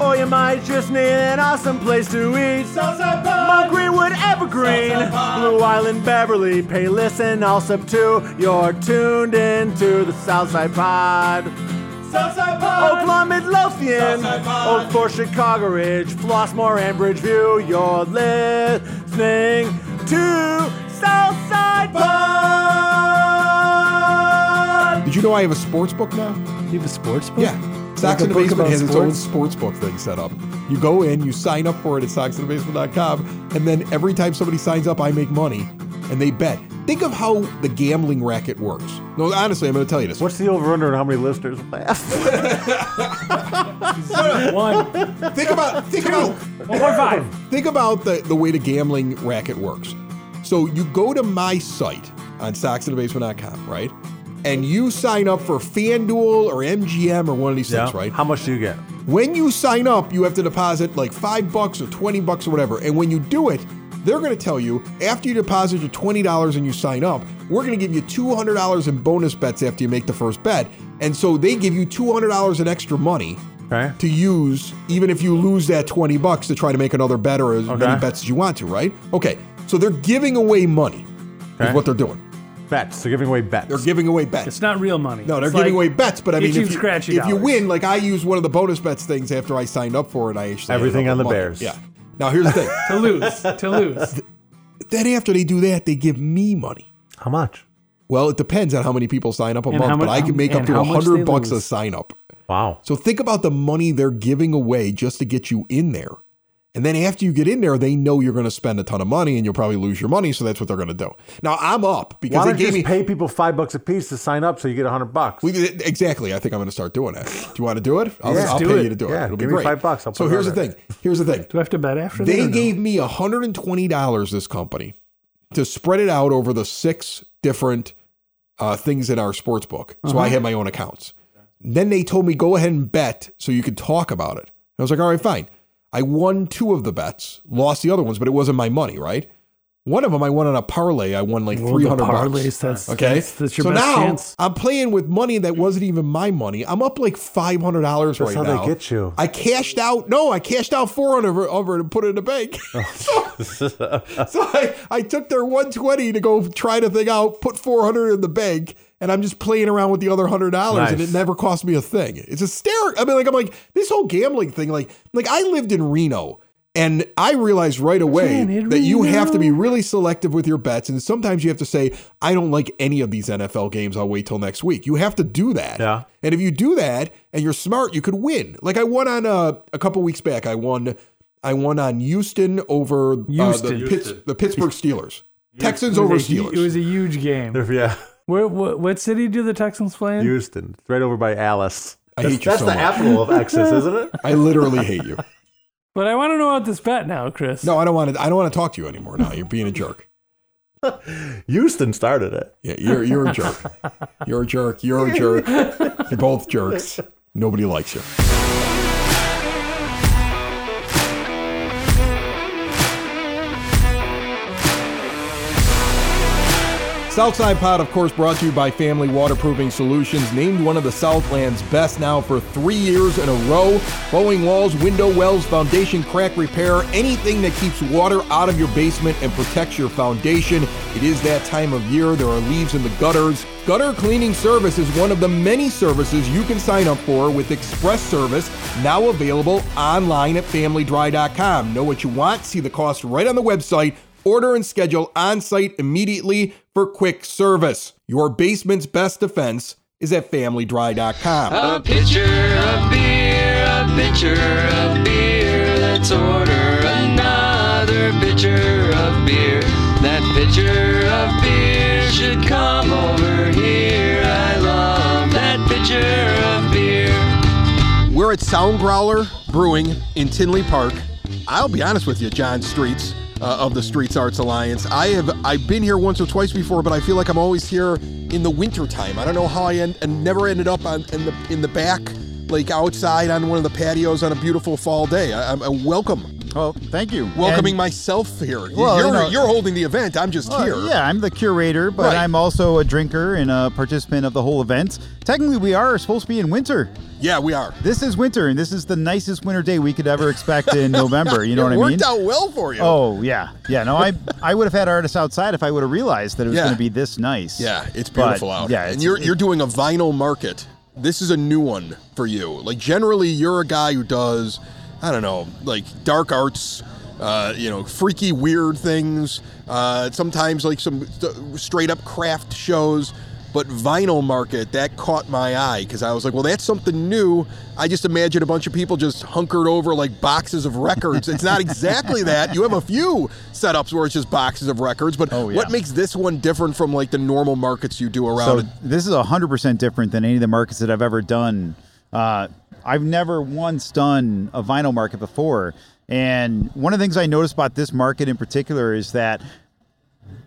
Or you might just need an awesome place to eat. Southside Pod. Mount Greenwood, Evergreen, Southside Pod. Blue Island, Beverly, Pay Listen, all sub two. You're tuned into the Southside Pod. Southside Pod. Oak Lawn, Midlothian, Southside Pod. Oak Forest, Chicago Ridge, Flossmoor, and Bridgeview. You're listening to Southside Pod. Did you know I have a sports book now? You have a sports book? Yeah. Sox a in the book Basement about has its own sports? sports book thing set up. You go in, you sign up for it at soxinthebasement.com, and then every time somebody signs up, I make money, and they bet. Think of how the gambling racket works. No, honestly, I'm going to tell you this. What's the over under and how many listeners laugh? One, Think about think about one point five. think about the, the way the gambling racket works. So you go to my site on soxinthebasement.com, right? And you sign up for FanDuel or MGM or one of these things, right? How much do you get? When you sign up, you have to deposit like five bucks or 20 bucks or whatever. And when you do it, they're going to tell you after you deposit your $20 and you sign up, we're going to give you $200 in bonus bets after you make the first bet. And so they give you $200 in extra money Okay. to use even if you lose that 20 bucks to try to make another bet or as Okay. many bets as you want to, right? Okay. So they're giving away money Okay. is what they're doing. Bets. They're giving away bets. They're giving away bets. It's not real money. No, they're It's giving like away bets, but I mean, itchy, if you, scratchy if you dollars. win, like I used one of the bonus bets things after I signed up for it, I actually ended Everything up on with the money. Bears. Yeah. Now here's the thing. to lose, to lose. then after they do that, they give me money. How much? Well, it depends on how many people sign up a And month, how but mu- I can make up and to how a much hundred they bucks a lose. sign up. Wow. So think about the money they're giving away just to get you in there. And then after you get in there, they know you're going to spend a ton of money and you'll probably lose your money. So that's what they're going to do. Now I'm up because Why they don't you gave just me pay people five bucks a piece to sign up so you get a hundred bucks? We, exactly. I think I'm going to start doing that. Do you want to do it? I'll, Yeah. I'll do pay it. you to do it. Yeah, It'll be give me five bucks. I'll so put here's the thing. Here's the thing. Do I have to bet after that? They no? gave me $120 this company to spread it out over the six different uh, things in our sports book. So Uh-huh. I had my own accounts. Then they told me go ahead and bet so you could talk about it. I was like, all right, fine. I won two of the bets, lost the other ones, but it wasn't my money, right? One of them I won on a parlay. I won like Well, three hundred bucks. that's- Okay, that's- that's your so best now chance. I'm playing with money that wasn't even my money. I'm up like five hundred dollars right now. That's how they get you. I cashed out. No, I cashed out four hundred over, over and put it in the bank. Oh, so so I, I took their one twenty to go try the thing out, put four hundred in the bank, and I'm just playing around with the other hundred dollars, and it never cost me a thing. It's hysterical. I mean, like I'm like this whole gambling thing. Like like I lived in Reno. And I realized right away Janet that you have to be really selective with your bets. And sometimes you have to say, I don't like any of these NFL games. I'll wait till next week. You have to do that. Yeah. And if you do that and you're smart, you could win. Like I won on uh, a couple weeks back. I won. I won on Houston over uh, Houston. the, Pitts, the Pittsburgh Steelers. Texans over a, Steelers. it was a huge game. yeah. Where, what, what city do the Texans play in? Houston. It's right over by Alice. I That's, hate you that's so the much. apple of Texas, isn't it? I literally hate you. But I want to know about this bet now, Chris. No, I don't want to. I don't want to talk to you anymore. Now you're being a jerk. Houston started it. Yeah, you're you're a jerk. You're a jerk. You're a jerk. You're both jerks. Nobody likes you. Southside Pod, of course, brought to you by Family Waterproofing Solutions, named one of the Southland's best now for three years in a row. Bowing walls, window wells, foundation crack repair, anything that keeps water out of your basement and protects your foundation. It is that time of year. There are leaves in the gutters. Gutter cleaning service is one of the many services you can sign up for with Express Service, now available online at familydry.com. Know what you want? See the cost right on the website. Order and schedule on site immediately for quick service. Your basement's best defense is at familydry.com. A pitcher of beer, a pitcher of beer. Let's order another pitcher of beer. That pitcher of beer should come over here. I love that pitcher of beer. We're at Soundgrowler Brewing in Tinley Park. I'll be honest with you, John Streetz. Uh, of the Streetz Arts Alliance. I have I've been here once or twice before, but I feel like I'm always here in the wintertime. I don't know how I end, and never ended up on in the in the back, like outside on one of the patios on a beautiful fall day. I, I'm, i welcome, Well, thank you. welcoming And- myself here. Well, you're you know- you're holding the event. I'm just Well, here. Yeah, I'm the curator, but Right. I'm also a drinker and a participant of the whole event. Technically, we are supposed to be in winter. Yeah, we are. This is winter, and this is the nicest winter day we could ever expect in November. You know what I mean? worked out well for you. Oh yeah, yeah. No, I I would have had artists outside if I would have realized that it was Yeah. going to be this nice. Yeah, it's But, beautiful out. Yeah, and it's- you're it- you're doing a vinyl market. This is a new one for you. Like generally, you're a guy who does, I don't know, like dark arts, uh, you know, freaky, weird things. Uh, sometimes like some st- straight up craft shows. But vinyl market that caught my eye because I was like, well, that's something new. I just imagine a bunch of people just hunkered over like boxes of records. it's not exactly that. You have a few setups where it's just boxes of records, but Oh, yeah. what makes this one different from like the normal markets you do around So this is hundred percent different than any of the markets that I've ever done. Uh, I've never once done a vinyl market before, and one of the things I noticed about this market in particular is that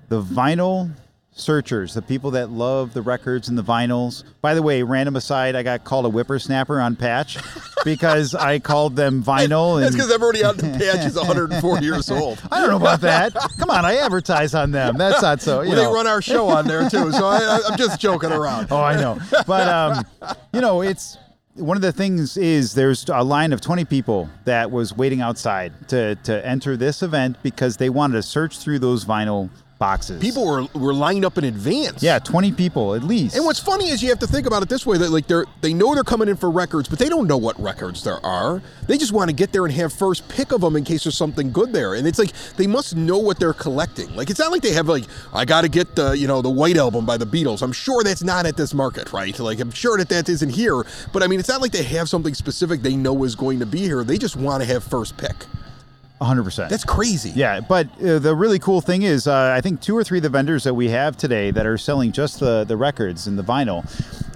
the vinyl searchers, the people that love the records and the vinyls. By the way, random aside, I got called a whippersnapper on Patch because I called them vinyl. That's because everybody on the patch is 104 years old. I don't know about that. Come on, I advertise on them. That's not so. You Well, know. they run our show on there too, so I, I, I'm just joking around. Oh, I know. But um, you know, it's one of the things is there's a line of 20 people that was waiting outside to to enter this event because they wanted to search through those vinyl boxes. People were were lined up in advance. yeah, 20 people at least. And what's funny is you have to think about it this way: that like they're they know they're coming in for records, but they don't know what records there are. They just want to get there and have first pick of them in case there's something good there. And it's like they must know what they're collecting. Like it's not like they have like I got to get the you know the White Album by the Beatles. I'm sure that's not at this market, right? Like I'm sure that that isn't here. But I mean, it's not like they have something specific they know is going to be here. They just want to have first pick. 100%. That's crazy. Yeah, but uh, the really cool thing is, uh, I think two or three of the vendors that we have today that are selling just the, the records and the vinyl,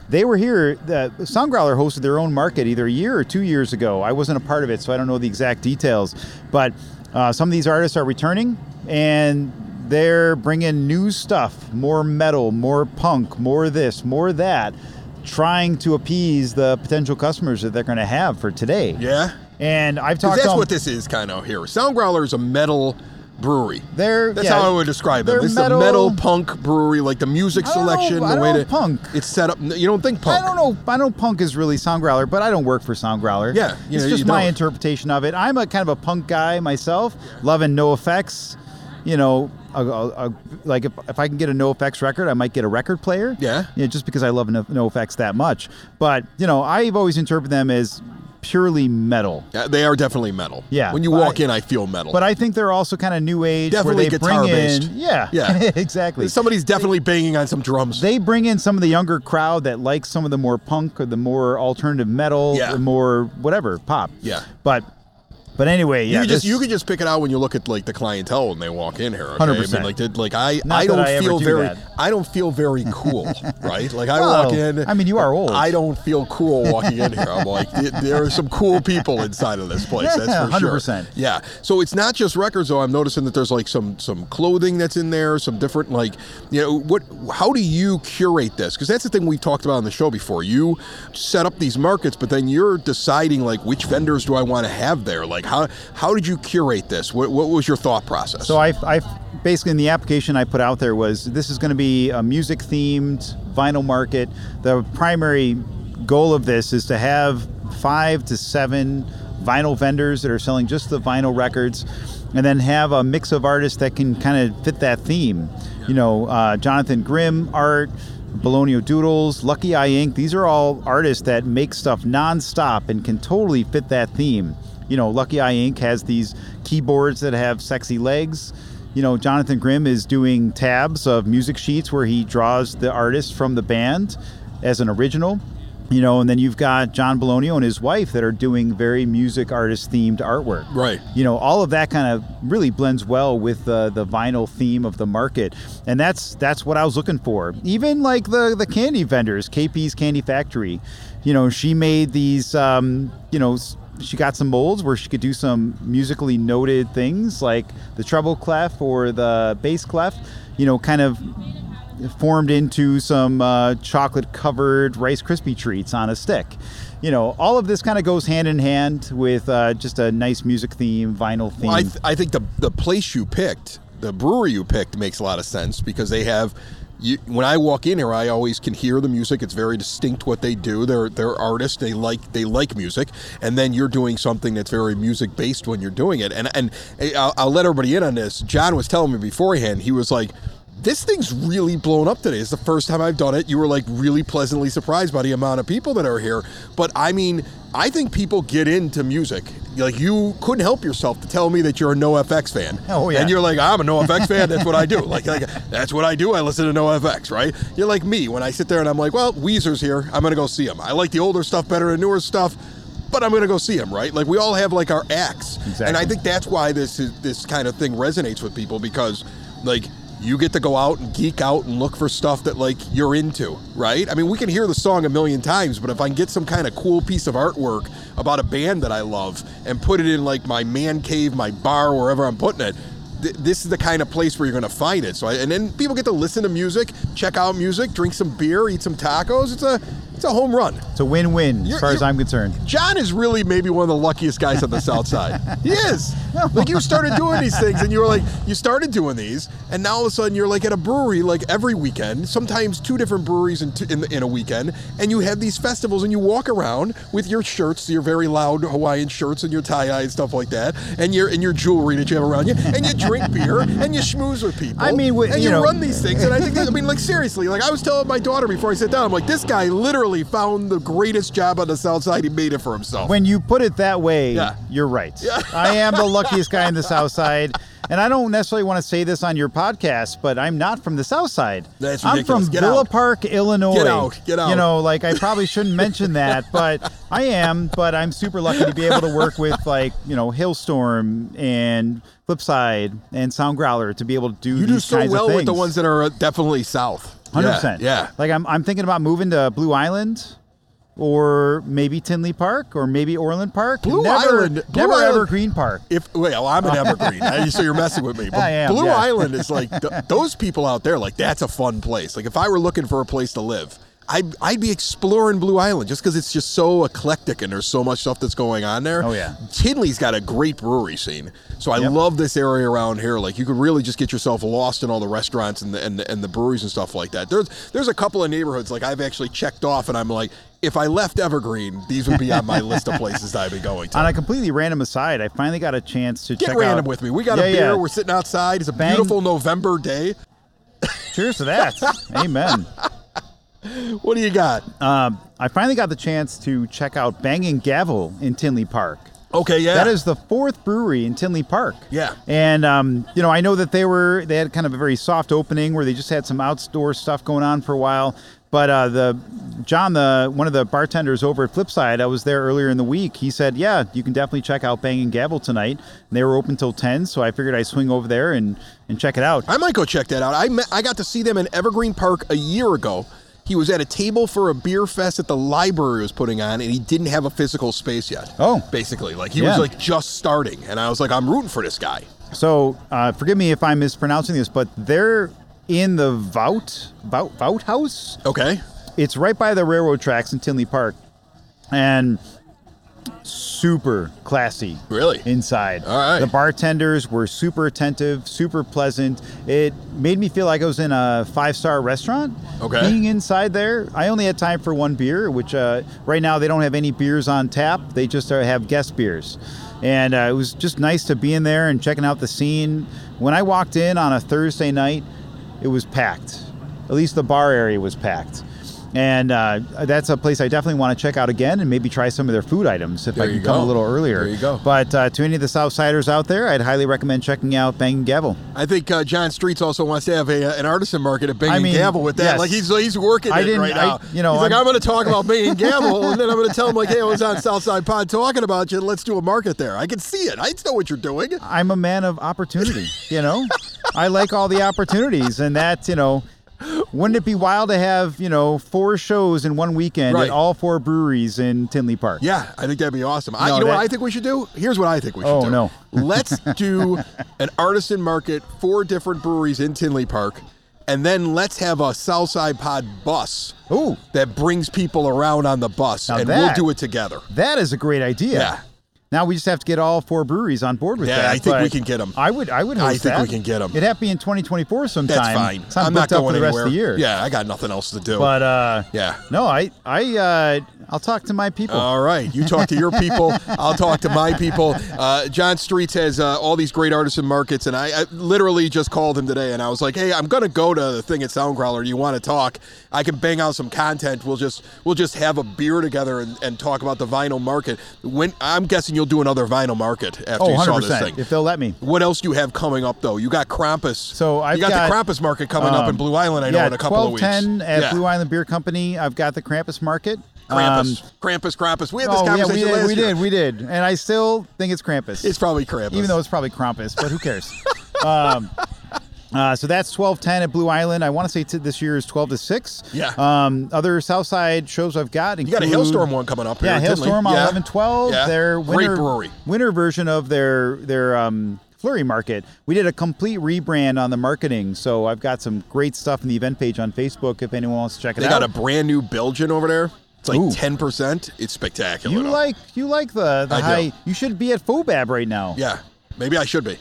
they were here. The Soundgrowler hosted their own market either a year or two years ago. I wasn't a part of it, so I don't know the exact details. But uh, some of these artists are returning, and they're bringing new stuff, more metal, more punk, more this, more that, trying to appease the potential customers that they're going to have for today. Yeah. And I've talked that's what this is kind of here. Soundgrowler is a metal brewery. They're That's yeah, how I would describe them. they're metal- a metal punk brewery, like the music know- selection, I the way know that punk. it's set up. You don't think punk? I don't know. I know punk is really Soundgrowler, but I don't work for Soundgrowler. Yeah, you it's know, just you my don't. interpretation of it. I'm a kind of a punk guy myself, loving NoFX. You know, a, a, a- like if, if I can get a NoFX record, I might get a record player. Yeah. yeah, just because I love No, NoFX that much. But you know, I've always interpreted them as purely metal. Yeah, they are definitely metal. Yeah, When you walk I- in, I feel metal. But I think they're also kind of new age, Definitely where they bring guitar-based. in, yeah, Yeah. exactly. Somebody's definitely banging on some drums. they bring in some of the younger crowd that likes some of the more punk or the more alternative metal, Yeah. the more whatever pop. Yeah. But but anyway, you yeah, could just this- you could just pick it out when you look at like the clientele when they walk in here. Okay? I mean, 100%. like did- like I Not I don't I feel do very that. I don't feel very cool, right? Like I Well, walk in. I mean, you are old. I don't feel cool walking in here. I'm like "There- are some cool people inside of this place. Yeah, that's for sure. 100%. Yeah. So it's not just records though. I'm noticing that there's like some some clothing that's in there, some different like you know what. How do you curate this? Because that's the thing we've talked about on the show before. You set up these markets, but then you're deciding like which vendors do I want to have there. Like how how did you curate this? What, what was your thought process? So I, I basically in the application I put out there was this is going to be a music themed vinyl market. The primary goal of this is to have five to seven vinyl vendors that are selling just the vinyl records, and then have a mix of artists that can kind of fit that theme. You know, uh, Jonathan Grimm art. Bologna Doodles, Lucky Eye Inc. These are all artists that make stuff nonstop and can totally fit that theme. You know, Lucky Eye Inc. has these keyboards that have sexy legs. You know, Jonathan Grimm is doing tabs of music sheets where he draws the artist from the band as an original. You know, and then you've got John Bologna and his wife that are doing very music artist themed artwork. Right. You know, all of that kind of really blends well with the the vinyl theme of the market, and that's that's what I was looking for. Even like the the candy vendors, KP's Candy Factory. You know, she made these um, you know she got some molds where she could do some musically noted things like the treble clef or the bass clef. You know, kind of formed into some uh, chocolate covered Rice Krispie treats on a stick. You know, all of this kind of goes hand in hand with uh, just a nice music theme, vinyl theme. Well, I, th- I think the the place you picked, the brewery you picked, makes a lot of sense because they have. You, when I walk in here, I always can hear the music. It's very distinct what they do. They're they're artists. They like they like music, and then you're doing something that's very music based when you're doing it. And and eh, I'll, I'll let everybody in on this. John was telling me beforehand. He was like, this thing's really blown up today. It's the first time I've done it. You were like really pleasantly surprised by the amount of people that are here. But I mean, I think people get into music. Like you couldn't help yourself to tell me that you're a NoFX fan. Oh, yeah. And you're like, I'm a NoFX fan. That's what I do. Like, like that's what I do. I listen to NoFX, right? You're like me when I sit there and I'm like, well, Weezer's here. I'm gonna go see him. I like the older stuff better than newer stuff. But I'm gonna go see him, right? Like we all have like our acts, Exactly. and I think that's why this is, this kind of thing resonates with people because, like, you get to go out and geek out and look for stuff that like you're into, right? I mean, we can hear the song a million times, but if I can get some kind of cool piece of artwork about a band that I love and put it in like my man cave, my bar, wherever I'm putting it, th- this is the kind of place where you're going to find it. So, I, and then people get to listen to music, check out music, drink some beer, eat some tacos. It's a it's a home run. it's a win-win as You're- far as I'm concerned. John is really maybe one of the luckiest guys on the South Side. He is. Like you started doing these things, and you were like, you started doing these, and now all of a sudden you're like at a brewery like every weekend, sometimes two different breweries in, in, in a weekend, and you have these festivals, and you walk around with your shirts, your very loud Hawaiian shirts, and your tie dye and stuff like that, and your and your jewelry that you have around you, and you drink beer, and you schmooze with people. I mean, and you you know- run these things, and I think, that, I mean, like seriously, like I was telling my daughter before I sat down, I'm like, this guy literally found the greatest job on the South Side. He made it for himself. When you put it that way, Yeah. you're right. I am the luckiest guy in the South Side. And I don't necessarily want to say this on your podcast, but I'm not from the South Side. That's ridiculous. I'm from Get Villa out. Park, Illinois. Get out. Get out. You know, like I probably shouldn't mention that, but I am. But I'm super lucky to be able to work with like you know Hailstorm and Flipside and Soundgrowler to be able to do You do so well with the ones that are definitely south. Hundred Yeah, percent. Yeah. Like I'm, I'm thinking about moving to Blue Island, or maybe Tinley Park, or maybe Orland Park. Blue never, Island- Blue never Island- Evergreen Park. If well, I'm an evergreen, uh, so you're messing with me. But I am, Blue yeah. Island is like th- those people out there. Like that's a fun place. Like if I were looking for a place to live, I'd I'd be exploring Blue Island just because it's just so eclectic and there's so much stuff that's going on there. Oh, yeah. Tinley's got a great brewery scene, so I Yep. love this area around here. Like you could really just get yourself lost in all the restaurants and the and the, and the breweries and stuff like that. There's there's a couple of neighborhoods like I've actually checked off, and I'm like. If I left Evergreen, these would be on my list of places I'd be going to. On a completely random aside, I finally got a chance to Get check random out. with me. We got Yeah, a beer. yeah. We're sitting outside. It's a Bang. beautiful November day. Cheers to that. Amen. What do you got? Um, I finally got the chance to check out Banging Gavel in Tinley Park. Okay, yeah. That is the fourth brewery in Tinley Park. Yeah. And um, you know, I know that they were they had kind of a very soft opening where they just had some outdoor stuff going on for a while. But uh, the John, the one of the bartenders over at Flipside, I was there earlier in the week. He said, "Yeah, you can definitely check out Banging Gavel tonight." And they were open till ten, so I figured I'd swing over there and and check it out. I might go check that out. I met, I got to see them in Evergreen Park a year ago. He was at a table for a beer fest that the library was putting on, and he didn't have a physical space yet. Oh. basically, like he Yeah. was like just starting, and I was like, I'm rooting for this guy. So uh, forgive me if I'm mispronouncing this, but they're in the Vout Vout Vout House. Okay, It's right by the railroad tracks in Tinley Park, and super classy. Really? Inside. All right. The bartenders were super attentive, super pleasant. It made me feel like I was in a five star restaurant. Okay. Being inside there, I only had time for one beer, which uh, right now they don't have any beers on tap. They just uh, have guest beers. And uh, it was just nice to be in there and checking out the scene. When I walked in on a Thursday night, it was packed. At least the bar area was packed. And uh, that's a place I definitely want to check out again and maybe try some of their food items if There I can come a little earlier. There you go. But uh, to any of the Southsiders out there, I'd highly recommend checking out Bang Gavel. I think uh, John Streetz also wants to have a, an artisan market at Bang I and Gavel with that. yes. Like he's he's working I it didn't- right I- now. you know, he's like, I'm- I'm going to talk about Bang and Gavel, and then I'm going to tell him like, hey, I was on Southside Pod talking about you. Let's do a market there. I can see it. I know what you're doing. I'm a man of opportunity, you know? I like all the opportunities, and that, you know, Wouldn't it be wild to have you know four shows in one weekend Right. at all four breweries in Tinley Park? Yeah, I think that'd be awesome. I, No, you know what I think we should do? Here's what I think we should Oh, do. no. Let's do an artisan market, four different breweries in Tinley Park, and then let's have a Southside Pod bus Ooh, that brings people around on the bus, Now and we'll do it together. that is a great idea. Yeah. Now we just have to get all four breweries on board with that. Yeah, that. I think we can get 'em. I would. I would. I think we that. can get 'em. It'd have to be in 2024 sometime. That's fine. It's not I'm not going for the anywhere. rest of the year. Yeah, I got nothing else to do. But uh, yeah. no, I I uh, I'll talk to my people. All right, you talk to your people. I'll talk to my people. Uh, John Streetz has uh, all these great artisan markets, and I, I literally just called him today, and I was like, "Hey, I'm gonna go to the thing at Soundgrowler. You want to talk? I can bang out some content. We'll just we'll just have a beer together and, and talk about the vinyl market. When I'm guessing you'll do another vinyl market after oh, you saw this thing. If they'll let me. What else do you have coming up though? You got Krampus. So I've you got, got, the Krampus market coming up in um, Blue Island. I know yeah, in a couple of weeks. 1210 at yeah. Blue Island Beer Company. I've got the Krampus Market. Krampus, Um, Krampus, Krampus. We had this oh yeah, conversation we did. last We year. did. We did. And I still think it's Krampus. It's probably Krampus. even though it's probably Krampus, but who cares? um, uh, so that's twelve ten at Blue Island. I want to say t- this year is twelve to six. Yeah. Um, other Southside shows I've got. you got a Hailstorm one coming up. Here Yeah. Hailstorm on Yeah. eleven twelve. Yeah. Their Great winter brewery. winter version of their their um, flurry market. We did a complete rebrand on the marketing, so I've got some great stuff in the event page on Facebook if anyone wants to check it They out. They got a brand new Belgian over there. It's like ten percent. It's spectacular. you like you like the the I do. high. You should be at Fobab right now. Yeah, maybe I should be.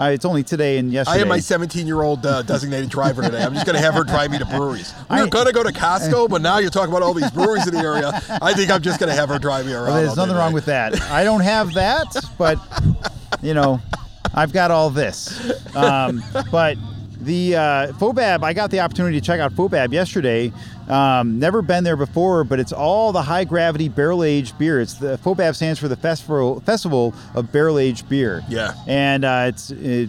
Uh, it's only today and yesterday. I am my 17 year old uh, designated driver today. I'm just going to have her drive me to breweries. We were going to go to Costco, but now you're talking about all these breweries in the area. I think I'm just going to have her drive me around. Well, there's nothing wrong today. with that. I don't have that, but you know, I've got all this. Um, but the uh, Fobab, I got the opportunity to check out Fobab yesterday. Um, never been there before, but it's all the high gravity barrel aged beer. It's the Fobab stands for the festival Festival of Barrel Aged Beer. Yeah. and uh, it's it,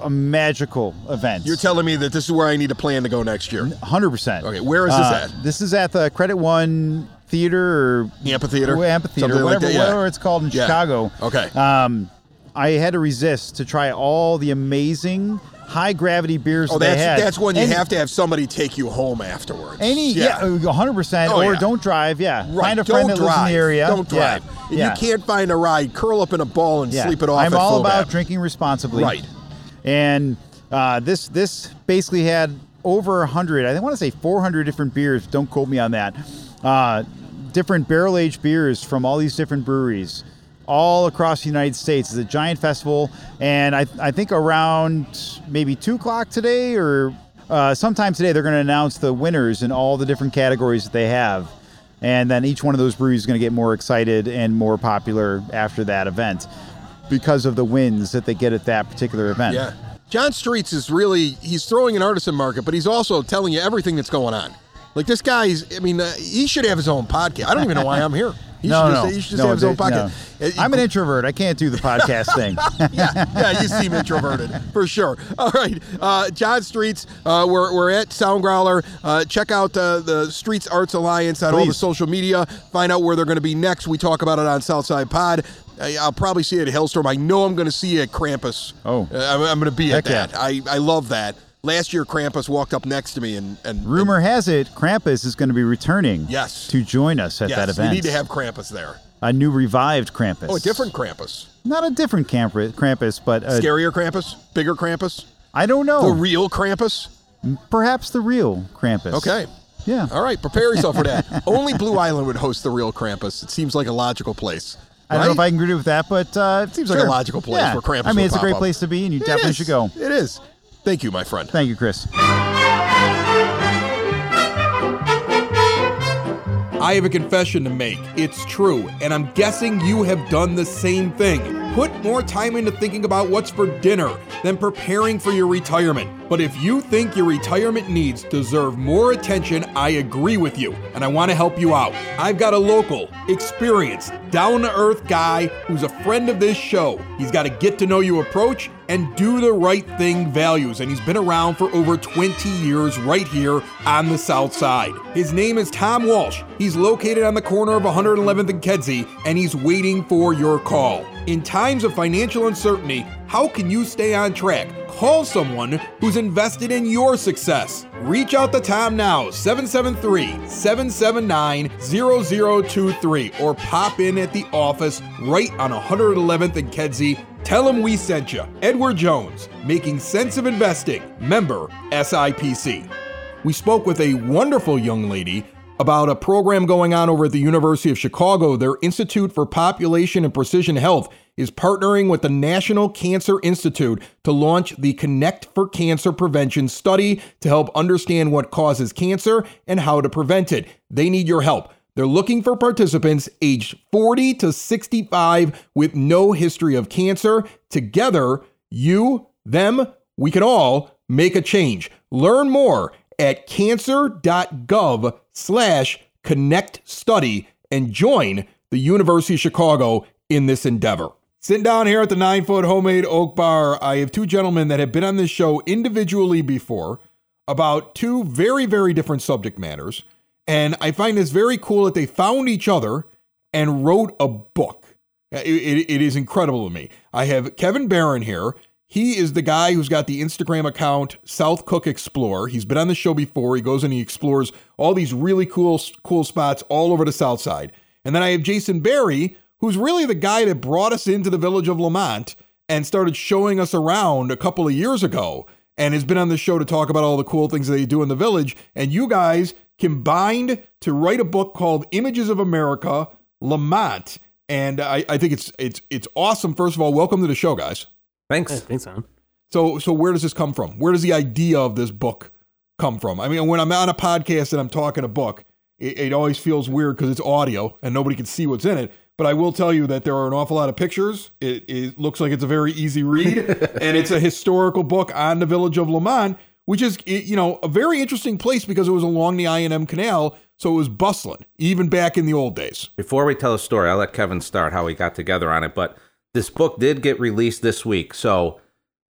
a magical event. You're telling me that this is where I need to plan to go next year. Hundred percent. Okay, where is this Uh, at? This is at the Credit One Theater or Amphitheater? Well, amphitheater, Something like whatever, that, yeah. whatever it's called in Yeah. Chicago. Okay. Um, I had to resist to try all the amazing high gravity beers Oh, that that's that's when you Any- have to have somebody take you home afterwards. Any, yeah, hundred percent. Oh, or yeah. don't drive. Yeah, Right. find a Don't friend that drive. lives in the area. Don't drive. Yeah. If yeah. you can't find a ride, curl up in a ball and sleep it off. I'm all about drinking responsibly. Right. And uh, this this basically had over a hundred. I want to say 400 different beers. Don't quote me on that. Uh, different barrel aged beers from all these different breweries, all across the United States. It's a giant festival, and I I think around maybe two o'clock today or uh, sometime today they're going to announce the winners in all the different categories that they have. And then each one of those breweries is going to get more excited and more popular after that event because of the wins that they get at that particular event. Yeah. John Streetz is really he's throwing an artisan market, but he's also telling you everything that's going on. Like this guy's, I mean, uh, he should have his own podcast. I don't even know why I'm here. He no, should no, just, he should just no, have his own podcast. no. I'm an introvert. I can't do the podcast thing. yeah, yeah, you seem introverted for sure. All right, uh, John Streetz, uh, we're, we're at Soundgrowler. Uh, check out uh, the Streetz Arts Alliance on all the social media. Find out where they're going to be next. We talk about it on Southside Pod. I- I'll probably see you at Hailstorm. I know I'm going to see you at Krampus. Oh. Uh, I'm, I'm going to be at Heck yeah. that. I, I love that. Last year, Krampus walked up next to me and, and Rumor has it Krampus is going to be returning. Yes. To join us at yes, that event. we need to have Krampus there. a new revived Krampus. Oh, a different Krampus. Not a different Krampus, Krampus but a, Scarier Krampus? Bigger Krampus? I don't know. The real Krampus? Perhaps the real Krampus. Okay. Yeah. All right, prepare yourself for that. Only Blue Island would host the real Krampus. It seems like a logical place. I don't know if I can agree with that, but uh, it seems like like a logical place yeah. where Krampus I mean, it's a great up. place to be, and you It definitely is. should go. It is. Thank you, my friend. Thank you, Chris. I have a confession to make. It's true, and I'm guessing you have done the same thing. Put more time into thinking about what's for dinner than preparing for your retirement. But if you think your retirement needs deserve more attention, I agree with you, and I want to help you out. I've got a local, experienced, down to earth guy who's a friend of this show. He's got a get to know you approach and do the right thing values, and he's been around for over 20 years right here on the South Side. His name is Tom Walsh. He's located on the corner of 111th and Kedzie, and he's waiting for your call. In times of financial uncertainty, How can you stay on track? Call someone who's invested in your success. Reach out to Tom now, 773 779 0023, or pop in at the office right on 111th and Kedzie. Tell him we sent you. Edward Jones, making sense of investing, member SIPC. We spoke with a wonderful young lady about a program going on over at the University of Chicago. Their Institute for Population and Precision Health is partnering with the National Cancer Institute to launch the Connect for Cancer Prevention study to help understand what causes cancer and how to prevent it. They need your help. They're looking for participants aged 40 to 65 with no history of cancer. Together, you, them, we can all make a change. Learn more at cancer.gov slash connect study and join the University of Chicago in this endeavor. Sitting down here at the nine foot homemade oak bar, I have two gentlemen that have been on this show individually before about two very, very different subject matters. And I find this very cool that they found each other and wrote a book. It, it- it is incredible to me. I have Kevin Barron here. He is the guy who's got the Instagram account South Cook Explorer. He's been on the show before. He goes and he explores all these really cool, cool spots all over the South Side. And then I have Jason Barry, who's really the guy that brought us into the village of Lemont and started showing us around a couple of years ago and has been on the show to talk about all the cool things that they do in the village. And you guys combined to write a book called Images of America, Lemont. And I, I think it's it's it's awesome. First of all, welcome to the show, guys. Thanks. Yeah, thanks, man. So so where does this come from? Where does the idea of this book come from? I mean, when I'm on a podcast and I'm talking a book, it, it always feels weird because it's audio and nobody can see what's in it. But I will tell you that there are an awful lot of pictures. It, it looks like it's a very easy read, and it's a historical book on the village of Lemont, which is you know a very interesting place because it was along the I and M Canal, so it was bustling even back in the old days. Before we tell a story, I'll let Kevin start how we got together on it. But this book did get released this week, so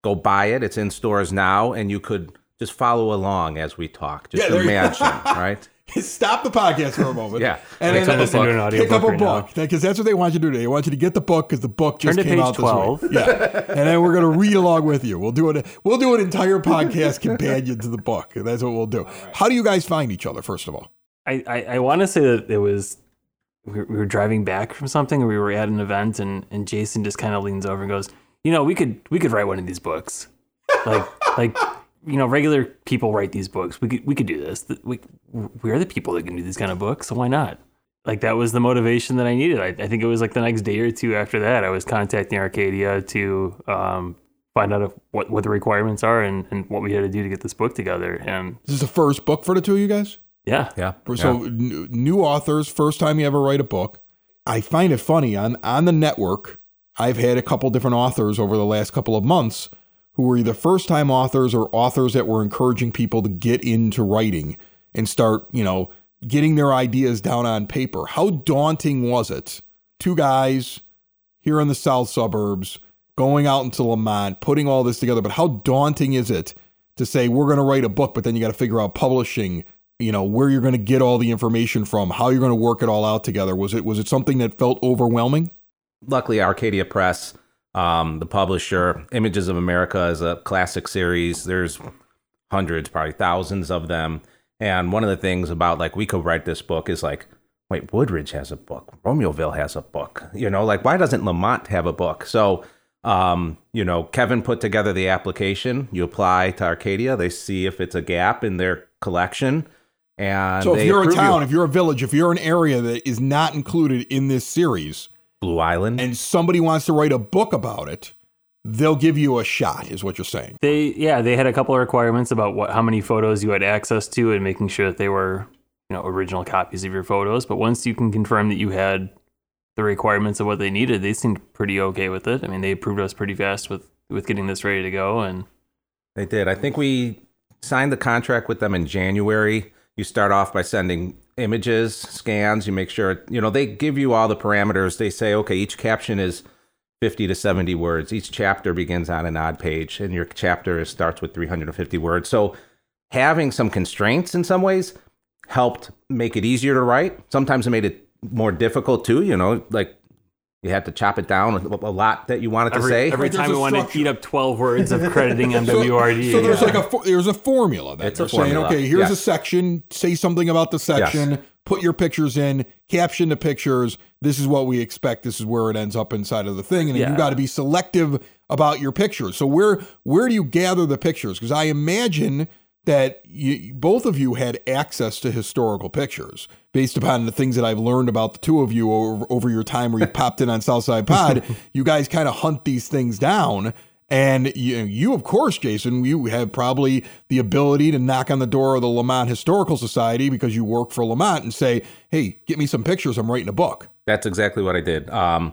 go buy it. It's in stores now, and you could just follow along as we talk. Just Yeah, imagine, right? Stop the podcast for a moment. Yeah. and then up a Listen to an audio pick up a book right book because that's what they want you to do. Today. They want you to get the book because the book just Turn to came page out this week. Yeah, and then we're gonna read along with you. We'll do it. We'll do an entire podcast companion to the book. That's what we'll do. How do you guys find each other? First of all, I, I, I want to say that it was we were, we were driving back from something, or we were at an event, and, and Jason just kind of leans over and goes, "You know, we could we could write one of these books, like like you know, regular people write these books. We could we could do this. We we're the people that can do these kind of books, so why not?" Like that was the motivation that I needed. I, I think it was like the next day or two after that, I was contacting Arcadia to um, find out if, what what the requirements are and, and what we had to do to get this book together. And this is the first book for the two of you guys. Yeah, Yeah. So n- new authors, first time you ever write a book. I find it funny on on the network. I've had a couple different authors over the last couple of months who were either first time authors or authors that were encouraging people to get into writing and start, you know, getting their ideas down on paper. How daunting was it? Two guys here in the south suburbs going out into Lemont, putting all this together. But how daunting is it to say we're going to write a book, but then you got to figure out publishing, you know, where you're going to get all the information from, how you're going to work it all out together. Was it was it something that felt overwhelming? luckily Arcadia Press, um, the publisher, Images of America is a classic series. There's hundreds, probably thousands of them. And one of the things about like we could write this book is like, wait, Woodridge has a book, Romeoville has a book. You know, like why doesn't Lemont have a book? So um, you know, Kevin put together the application. You apply to Arcadia, they see if it's a gap in their collection. And So if you're a approve you. town, if you're a village, if you're an area that is not included in this series, Blue Island, and somebody wants to write a book about it, they'll give you a shot, is what you're saying. They yeah, they had a couple of requirements about what how many photos you had access to and making sure that they were, you know, original copies of your photos. But once you can confirm that you had the requirements of what they needed, they seemed pretty okay with it. I mean, they approved us pretty fast with with getting this ready to go and They did. I think we signed the contract with them in January. You start off by sending images, scans. You make sure, you know, they give you all the parameters. They say, okay, each caption is 50 to 70 words. Each chapter begins on an odd page, and your chapter starts with 350 words. So having some constraints in some ways helped make it easier to write. Sometimes it made it more difficult too, you know, like You had to chop it down a a lot that you wanted to say. every Right, there's time a we want to structure. eat up 12 words of crediting So, MWRD. so there's yeah. like a there's a formula then. It's a They're saying, okay, here's a section. Say something about the section. Put your pictures in. Caption the pictures. This is what we expect. This is where it ends up inside of the thing, and then you Yeah. got to be selective about your pictures. So where where do you gather the pictures? Because I imagine that you, both of you had access to historical pictures based upon the things that I've learned about the two of you over, over your time where you popped in on Southside Pod. you guys kind of hunt these things down. And you, you, of course, Jason, you have probably the ability to knock on the door of the Lemont Historical Society because you work for Lemont and say, hey, get me some pictures. I'm writing a book. That's exactly what I did. Um,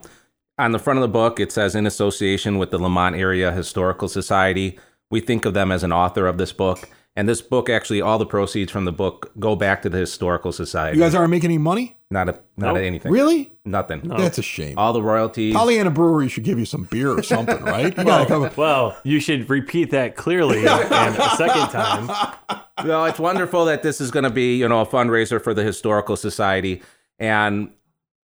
on the front of the book, it says in association with the Lemont Area Historical Society. We think of them as an author of this book. And this book, actually, all the proceeds from the book go back to the Historical Society. You guys aren't making any money? not a not Nope. a anything. Really? Nothing. That's a shame. All the royalties. Pollyanna Brewery should give you some beer or something, right? You gotta come. well, you should repeat that clearly and a second time. well, it's wonderful that this is going to be, you know, a fundraiser for the Historical Society, and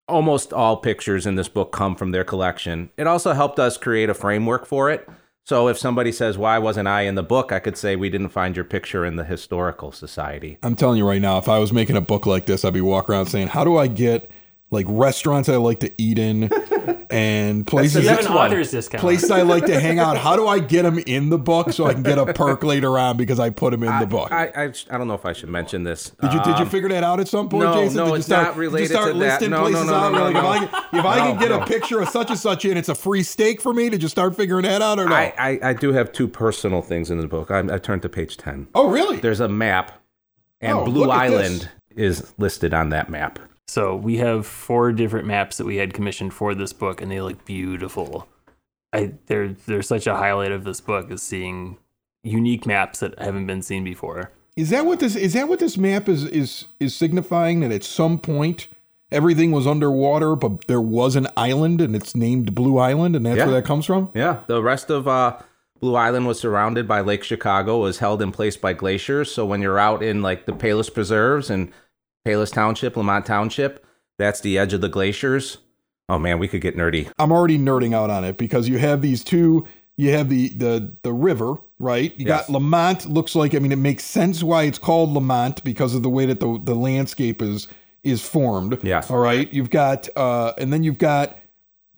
almost all pictures in this book come from their collection. It also helped us create a framework for it. So if somebody says, "Why wasn't I in the book?" I could say, "We didn't find your picture in the Historical Society." I'm telling you right now, if I was making a book like this, I'd be walking around saying, "How do I get like restaurants I like to eat in and places You have Next an one. author's discount. places I like to hang out? How do I get them in the book so I can get a perk later on because I put them in the book?" I, I I don't know if I should mention this. did you did you Um, figure that out at some point, no, Jason? no, did you it's start, not related start to that. listing No, no, places no, out? no, no, like, no. if I, can- if I can get no. a picture of such and such in, it's a free steak for me. Did you start figuring that out or no? I, I I do have two personal things in the book. I, I turned to page ten. oh, really? There's a map, and Oh, Blue look at this. Island is listed on that map. So we have four different maps that we had commissioned for this book, and they look beautiful. I they're they're such a highlight of this book is seeing unique maps that haven't been seen before. Is that what this is that what this map is is is signifying that at some point everything was underwater but there was an island and it's named Blue Island and that's Yeah. where that comes from? Yeah, the rest of uh, Blue Island was surrounded by Lake Chicago, was held in place by glaciers. So when you're out in like the Palos Preserves and Palos Township, Lemont Township, that's the edge of the glaciers. Oh man, we could get nerdy. I'm already nerding out on it because you have these two you have the the the river, right? You Yes. got Lemont looks like I mean it makes sense why it's called Lemont because of the way that the the landscape is is formed. Yes. All right. You've got uh and then you've got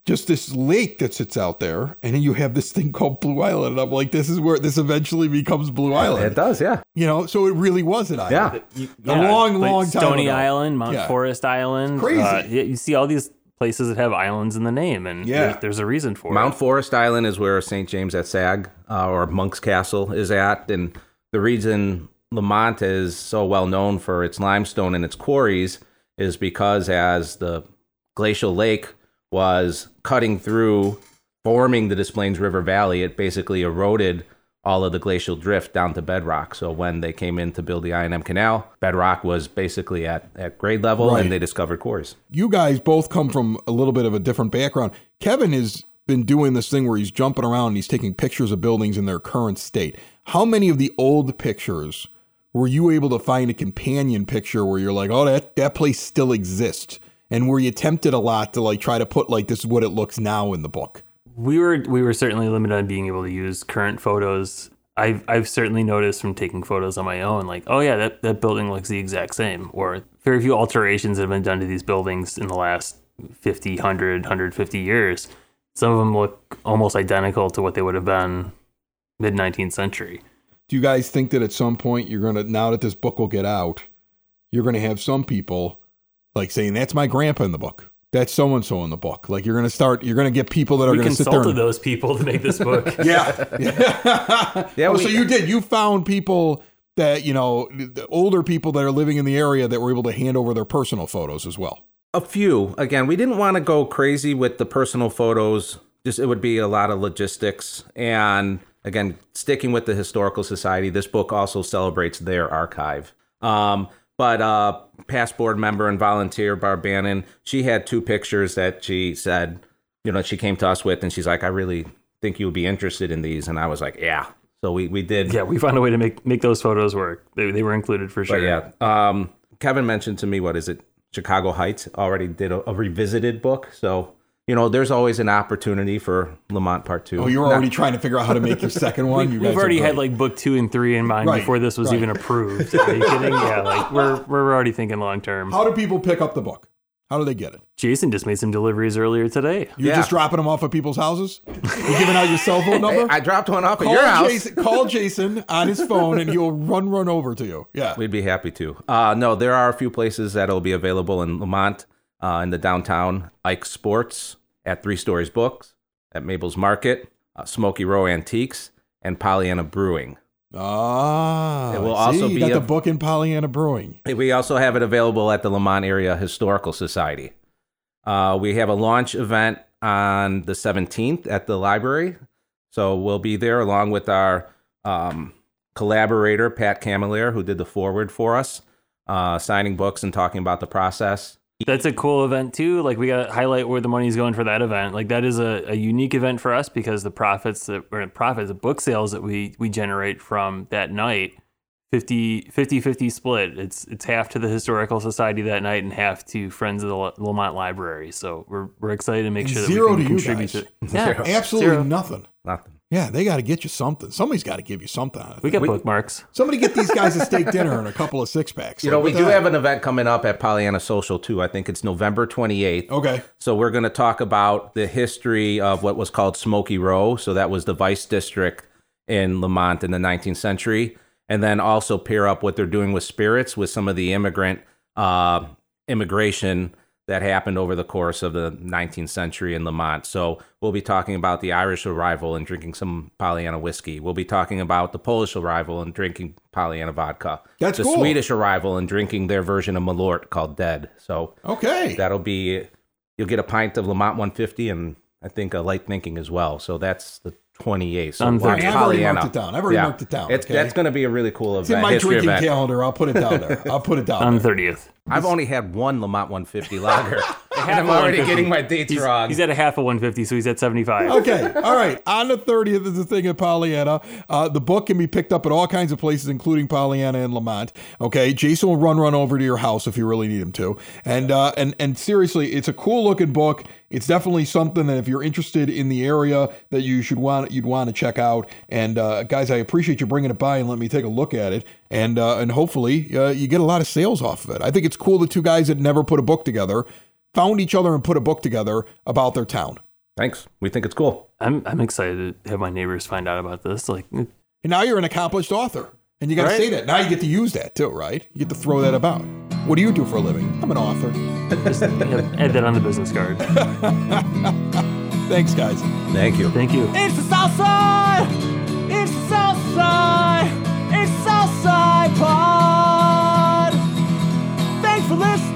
just this lake that sits out there, and then you have this thing called Blue Island. And I'm like, this is where this eventually becomes Blue Island. It does, yeah, You know, so it really was an island. yeah. A long, like long time Stony ago. Island, Mount Yeah. Forest Island. Crazy. Uh, yeah, you see all these places that have islands in the name, and Yeah. there's, there's a reason for Mount it. Mount Forest Island is where St. James at Sag uh, or Monk's Castle is at. And the reason Lemont is so well known for its limestone and its quarries is because as the glacial lake was cutting through, forming the Des Plaines River Valley, it basically eroded all of the glacial drift down to bedrock. So when they came in to build the I&M Canal, bedrock was basically at, at grade level Right. and they discovered cores. you guys both come from a little bit of a different background. Kevin has been doing this thing where he's jumping around and he's taking pictures of buildings in their current state. How many of the old pictures were you able to find a companion picture where you're like, oh, that, that place still exists? And were you tempted a lot to like try to put like this is what it looks now in the book? We were we were certainly limited on being able to use current photos. I've I've certainly noticed from taking photos on my own, like, oh yeah, that, that building looks the exact same. Or very few alterations that have been done to these buildings in the last 50, 100, 150 years. Some of them look almost identical to what they would have been mid 19th century. Do you guys think that at some point you're gonna now that this book will get out, you're gonna have some people like saying that's my grandpa in the book. That's so and so in the book. Like you're gonna start you're gonna get people that are We gonna sit there consulted and, those people to make this book. Yeah. yeah. Yeah, oh, we- so you did. You found people that, you know, the older people that are living in the area that were able to hand over their personal photos as well. A few. Again, we didn't want to go crazy with the personal photos. Just it would be a lot of logistics. And again, sticking with the historical society, this book also celebrates their archive. Um, but uh, past board member and volunteer Barb Bannon, she had two pictures that she said, you know, she came to us with, and she's like, "I really think you would be interested in these." And I was like, "Yeah." So we we did. yeah, we found a way to make make those photos work. They, they were included for sure. But yeah, um, Kevin mentioned to me, what is it? Chicago Heights already did a, a revisited book. So you know, there's always an opportunity for Lemont Part Two. Oh, you're already trying to figure out how to make your second one. You We've are already had like book two and three in mind Right, before this was right. even approved. Are you kidding? Yeah, like we're we're already thinking long term. How do people pick up the book? How do they get it? Jason just made some deliveries earlier today. You're Yeah. just dropping them off at people's houses? You're giving out your cell phone number? I dropped one off at your house. Jason, call Jason on his phone and he'll run run over to you. Yeah. We'd be happy to. Uh, no, there are a few places that'll be available in Lemont, uh, in the downtown Ike Sports, at Three Stories Books, at Mabel's Market, uh, Smoky Row Antiques, and Pollyanna Brewing. Ah. It will see, also you be got a- the book in Pollyanna Brewing. We also have it available at the Lemont Area Historical Society. Uh, we have a launch event on the 17th at the library. So we'll be there along with our um, collaborator, Pat Camilleri, who did the forward for us, uh, signing books and talking about the process. That's a cool event too. Like we got to highlight where the money's going for that event. Like that is a, a unique event for us because the profits that or profits, the book sales that we we generate from that night, 50 50 50 split. It's it's half to the historical society that night and half to friends of the La- Lemont Library. So we're we're excited to make sure that zero we to can you contribute guys. to. Yeah, Absolutely zero. nothing. Nothing. Yeah, they got to get you something. Somebody's got to give you something. We it. got bookmarks. Somebody get these guys a steak dinner and a couple of six packs. You know, we do have an event coming up at Pollyanna Social too. I think it's November 28th. Okay. So we're going to talk about the history of what was called Smoky Row. So that was the vice district in Lemont in the 19th century, and then also pair up what they're doing with spirits with some of the immigrant uh, immigration that happened over the course of the 19th century in Lemont. So we'll be talking about the Irish arrival and drinking some Pollyanna whiskey. We'll be talking about the Polish arrival and drinking Pollyanna vodka. That's the cool. Swedish arrival and drinking their version of Malort called Dead. So okay, that'll be you'll get a pint of Lemont 150 and I think a light thinking as well. So that's the 28th. So I've already marked it down. I've already yeah. marked it down. It's, okay? That's going to be a really cool event. It's in my drinking event. calendar. I'll put it down there. I'll put it down on 30th. I've only had one Lemont 150 lager, I'm already getting my dates He's, wrong. he's at a half of 150, so he's at 75. Okay. All right. On the 30th is the thing at Pollyanna. Uh, the book can be picked up at all kinds of places, including Pollyanna and Lemont. Okay. Jason will run run over to your house if you really need him to. And uh, and and seriously, it's a cool looking book. It's definitely something that if you're interested in the area that you should want you'd want to check out. And uh, guys, I appreciate you bringing it by and let me take a look at it. And uh, and hopefully uh, you get a lot of sales off of it. I think it's cool the two guys that never put a book together found each other and put a book together about their town. Thanks. We think it's cool. I'm I'm excited to have my neighbors find out about this. Like And now you're an accomplished author. And you got to Right. say that. Now you get to use that too, right? You get to throw that about. What do you do for a living? I'm an author. just add that on the business card. Thanks, guys. Thank you. Thank you. It's the South Side! It's the South Side! It's the South Side Pod! Thanks for listening!